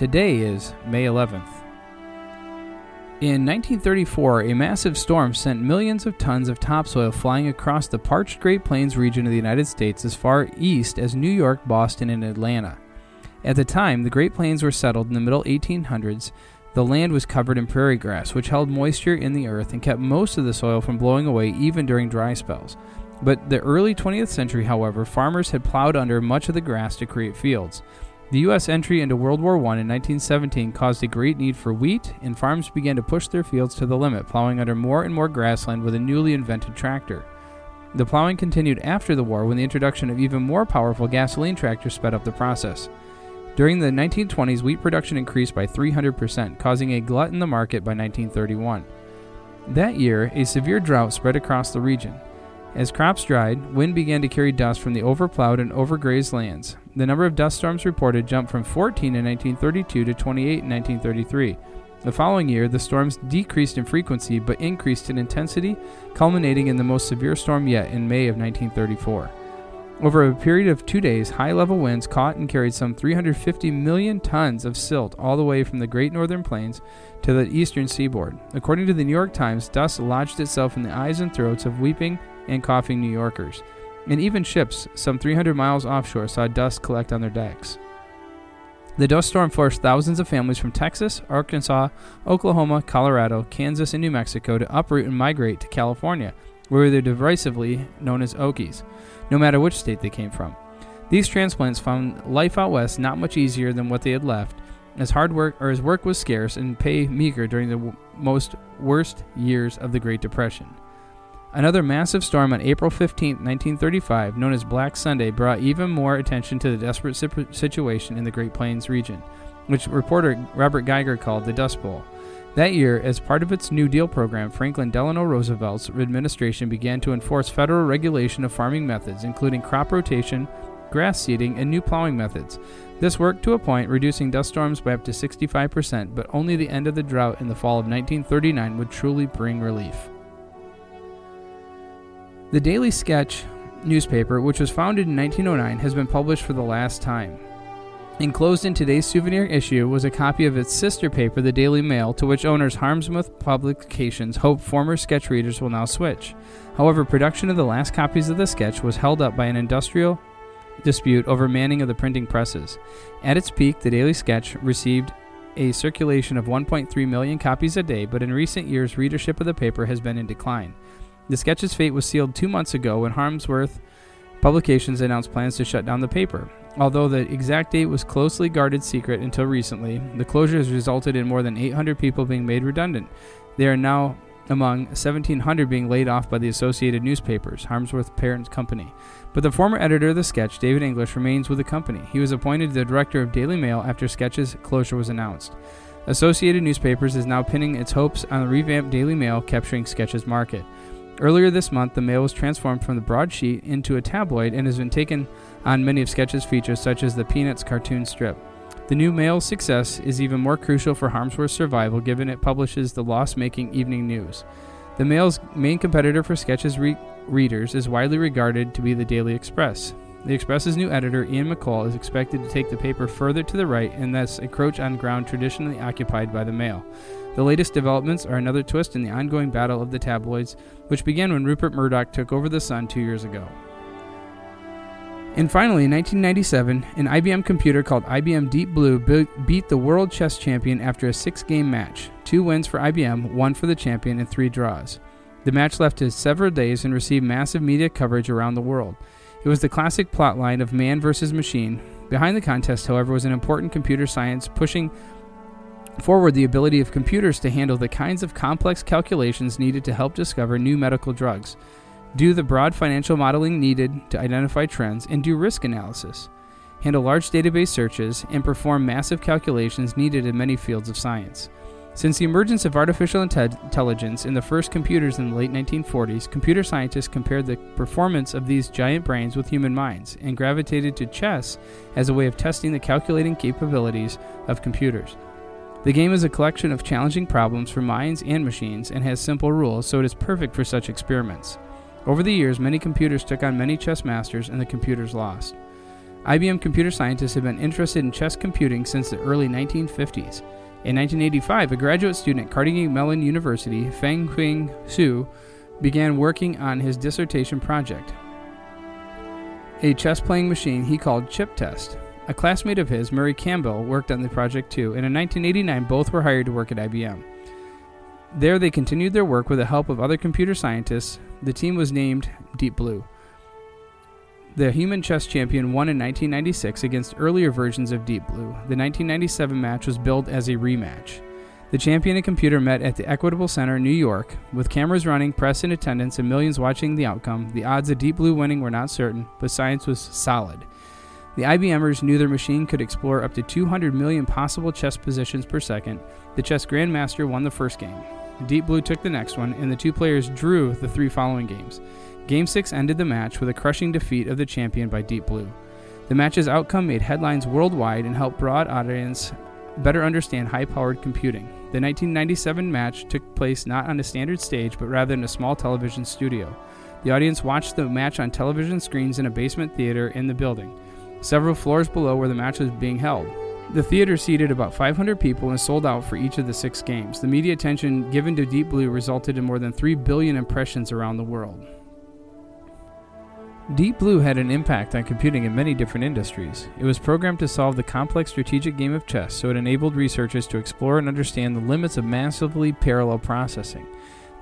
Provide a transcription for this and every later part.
Today is May 11th. In 1934, a massive storm sent millions of tons of topsoil flying across the parched Great Plains region of the United States as far east as New York, Boston, and Atlanta. At the time, the Great Plains were settled in the middle 1800s. The land was covered in prairie grass, which held moisture in the earth and kept most of the soil from blowing away even during dry spells. But the early 20th century, however, farmers had plowed under much of the grass to create fields. The U.S. entry into World War I in 1917 caused a great need for wheat, and farms began to push their fields to the limit, plowing under more and more grassland with a newly invented tractor. The plowing continued after the war when the introduction of even more powerful gasoline tractors sped up the process. During the 1920s, wheat production increased by 300%, causing a glut in the market by 1931. That year, a severe drought spread across the region. As crops dried, wind began to carry dust from the overplowed and overgrazed lands. The number of dust storms reported jumped from 14 in 1932 to 28 in 1933. The following year, the storms decreased in frequency but increased in intensity, culminating in the most severe storm yet in May of 1934. Over a period of two days, high level winds caught and carried some 350 million tons of silt all the way from the Great Northern Plains to the eastern seaboard. According to the New York Times, dust lodged itself in the eyes and throats of weeping and coughing New Yorkers. And even ships, some 300 miles offshore, saw dust collect on their decks. The dust storm forced thousands of families from Texas, Arkansas, Oklahoma, Colorado, Kansas, and New Mexico to uproot and migrate to California, where they're derisively known as Okies no matter which state they came from. These transplants found life out west not much easier than what they had left, as hard work or as work was scarce and pay meager during the w- most worst years of the Great Depression. Another massive storm on April 15, 1935, known as Black Sunday, brought even more attention to the desperate situation in the Great Plains region, which reporter Robert Geiger called the Dust Bowl. That year, as part of its New Deal program, Franklin Delano Roosevelt's administration began to enforce federal regulation of farming methods, including crop rotation, grass seeding, and new plowing methods. This worked to a point, reducing dust storms by up to 65%, but only the end of the drought in the fall of 1939 would truly bring relief. The Daily Sketch newspaper, which was founded in 1909, has been published for the last time. Enclosed in today's souvenir issue was a copy of its sister paper, the Daily Mail, to which owners Harmsworth Publications hope former sketch readers will now switch. However, production of the last copies of the sketch was held up by an industrial dispute over manning of the printing presses. At its peak, the Daily Sketch received a circulation of 1.3 million copies a day, but in recent years, readership of the paper has been in decline. The sketch's fate was sealed two months ago when Harmsworth Publications announced plans to shut down the paper. Although the exact date was closely guarded secret until recently, the closure has resulted in more than 800 people being made redundant. They are now among 1,700 being laid off by the Associated Newspapers, Harmsworth parent company. But the former editor of the sketch, David English, remains with the company. He was appointed the director of Daily Mail after Sketch's closure was announced. Associated Newspapers is now pinning its hopes on the revamped Daily Mail capturing Sketch's market. Earlier this month, the Mail was transformed from the broadsheet into a tabloid and has been taken on many of Sketch's features, such as the Peanuts cartoon strip. The new Mail's success is even more crucial for Harmsworth's survival given it publishes the loss making Evening News. The Mail's main competitor for Sketch's re- readers is widely regarded to be the Daily Express. The Express's new editor, Ian McColl, is expected to take the paper further to the right and thus encroach on ground traditionally occupied by the Mail. The latest developments are another twist in the ongoing battle of the tabloids, which began when Rupert Murdoch took over The Sun two years ago. And finally, in 1997, an IBM computer called IBM Deep Blue beat the world chess champion after a six game match two wins for IBM, one for the champion, and three draws. The match lasted several days and received massive media coverage around the world. It was the classic plotline of man versus machine. Behind the contest, however, was an important computer science pushing forward the ability of computers to handle the kinds of complex calculations needed to help discover new medical drugs, do the broad financial modeling needed to identify trends, and do risk analysis. handle large database searches, and perform massive calculations needed in many fields of science. Since the emergence of artificial inte- intelligence in the first computers in the late 1940s, computer scientists compared the performance of these giant brains with human minds and gravitated to chess as a way of testing the calculating capabilities of computers. The game is a collection of challenging problems for minds and machines and has simple rules, so it is perfect for such experiments. Over the years, many computers took on many chess masters and the computers lost. IBM computer scientists have been interested in chess computing since the early 1950s. In 1985, a graduate student at Carnegie Mellon University, Feng Qing Su, began working on his dissertation project, a chess playing machine he called ChipTest. A classmate of his, Murray Campbell, worked on the project too, and in 1989, both were hired to work at IBM. There, they continued their work with the help of other computer scientists. The team was named Deep Blue. The human chess champion won in 1996 against earlier versions of Deep Blue. The 1997 match was billed as a rematch. The champion and computer met at the Equitable Center in New York. With cameras running, press in attendance, and millions watching the outcome, the odds of Deep Blue winning were not certain, but science was solid. The IBMers knew their machine could explore up to 200 million possible chess positions per second. The chess grandmaster won the first game. Deep Blue took the next one, and the two players drew the three following games. Game 6 ended the match with a crushing defeat of the champion by Deep Blue. The match's outcome made headlines worldwide and helped broad audience better understand high powered computing. The 1997 match took place not on a standard stage, but rather in a small television studio. The audience watched the match on television screens in a basement theater in the building, several floors below where the match was being held. The theater seated about 500 people and sold out for each of the six games. The media attention given to Deep Blue resulted in more than 3 billion impressions around the world. Deep Blue had an impact on computing in many different industries. It was programmed to solve the complex strategic game of chess, so it enabled researchers to explore and understand the limits of massively parallel processing.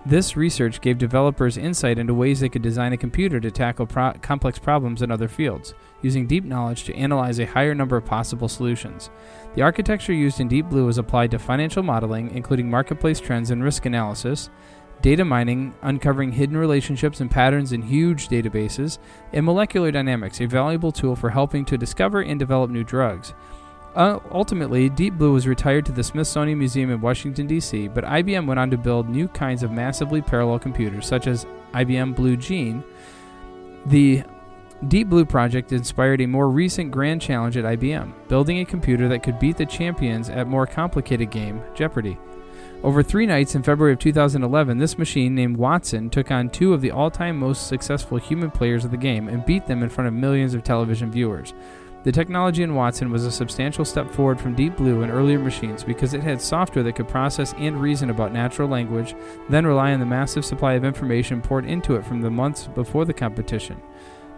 This research gave developers insight into ways they could design a computer to tackle pro- complex problems in other fields, using deep knowledge to analyze a higher number of possible solutions. The architecture used in Deep Blue was applied to financial modeling, including marketplace trends and risk analysis, data mining, uncovering hidden relationships and patterns in huge databases, and molecular dynamics, a valuable tool for helping to discover and develop new drugs. Uh, ultimately, Deep Blue was retired to the Smithsonian Museum in Washington, D.C., but IBM went on to build new kinds of massively parallel computers, such as IBM Blue Gene. The Deep Blue project inspired a more recent grand challenge at IBM, building a computer that could beat the champions at more complicated game, Jeopardy! Over three nights in February of 2011, this machine named Watson took on two of the all time most successful human players of the game and beat them in front of millions of television viewers. The technology in Watson was a substantial step forward from Deep Blue and earlier machines because it had software that could process and reason about natural language, then rely on the massive supply of information poured into it from the months before the competition.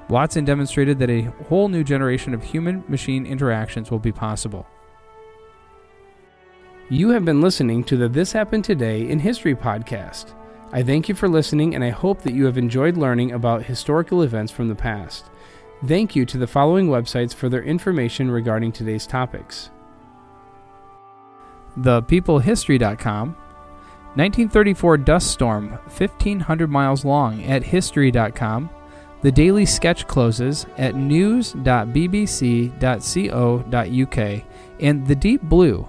Watson demonstrated that a whole new generation of human machine interactions will be possible. You have been listening to the This Happened Today in History podcast. I thank you for listening and I hope that you have enjoyed learning about historical events from the past. Thank you to the following websites for their information regarding today's topics ThePeopleHistory.com, 1934 dust storm, 1500 miles long at History.com, the daily sketch closes at news.bbc.co.uk, and The Deep Blue